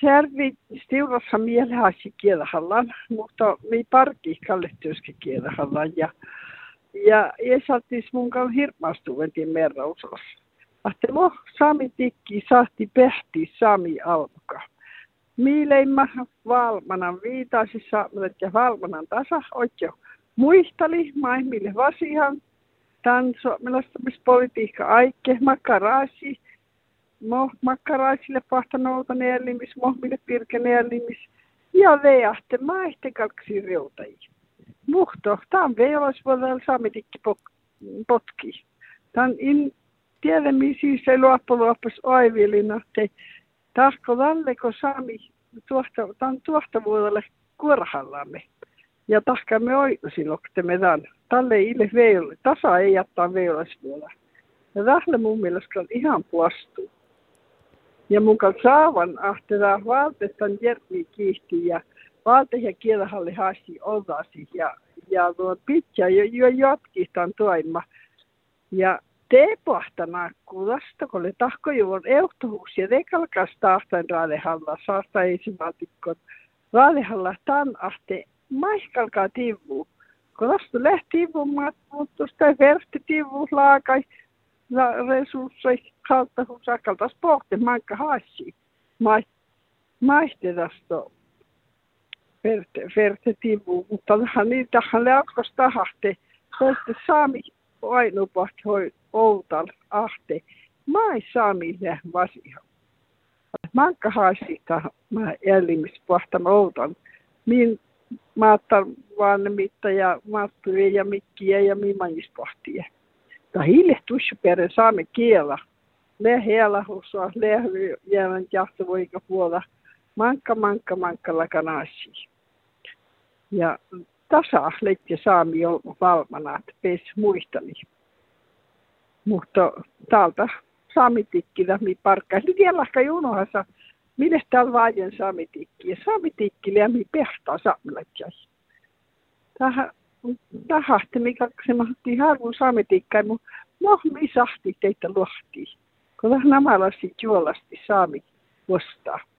Servi stiurassa mieläsi kielahallan, mutta mi parkki kallettyöski kielahallan ja ja esattis mun kanssa hirmaastuventin merrauslas. Ahte mo sami tikki sahti pehti sami almuka. Miileimma valmanan viitaisi saamelet ja valmanan tasa oikeo muistali maihmille vasihan. Tän suomalaistamispolitiikka aikke makaraasi mo makkaraisille pahtanouta neelimis, mohmille pirke neelimis. Ja veahte maihte kalksi reutajia. Muhto, tämän veilasvuodella saamitikki potki. Tämän in tiedämme siis se luoppuloppus aivilina, että tahko tälle, kun saami tuosta, vuodelle kurhallamme. Ja tahkamme oikusin, että me tämän. Tälle ille veijolle, tasa ei jättää veilasvuodella. Ja tälle mun mielestä on ihan puastuu. Ja kanssa saavan ahteraa valtestan järvi kiihti ja valte ja kielahalli haasti oltaasi ja, ja tuo pitkä jo, jo jatkistaan toima. Ja te pohtana kuulasta, kun le tahko juon euhtuhuus ja kalkas taastain raalehalla, saasta esimaatikon. Raalehalla tan ahte maiskalkaa tivu. Kun tästä lähti mutta sitä versti tivu laakai resurssei kautta husakalta sportti manka haasi. Maiste fertetivu, mutta vähän niitä hän alkoi tahte. Toiste saami ainupat hoi outal ahte. Mai saami ne vasia. Manka haasita mä elimispohtan outan. Min maattan vaan mitta ja maattuja ja mikkiä ja mimanispohtia. Ta hiile tussu peren saami kiela. Le hela husa, le jäävän jahtovoika puolella. Mankka, mankka, mankka lakanasi. Ja tasa leikki saami on valmana, pes muistani. Mutta täältä saamitikkillä mi parkkaa. Nyt jällähkä junohassa, mille täällä vaajen saamitikki. Ja saamitikki mi pehtaa saamilatjai. Tähän tähän, mikä se mahti harvun saamitikkaa, mutta no, mi sahti teitä luhti. Kun vähän namalasti juolasti saami vastaa.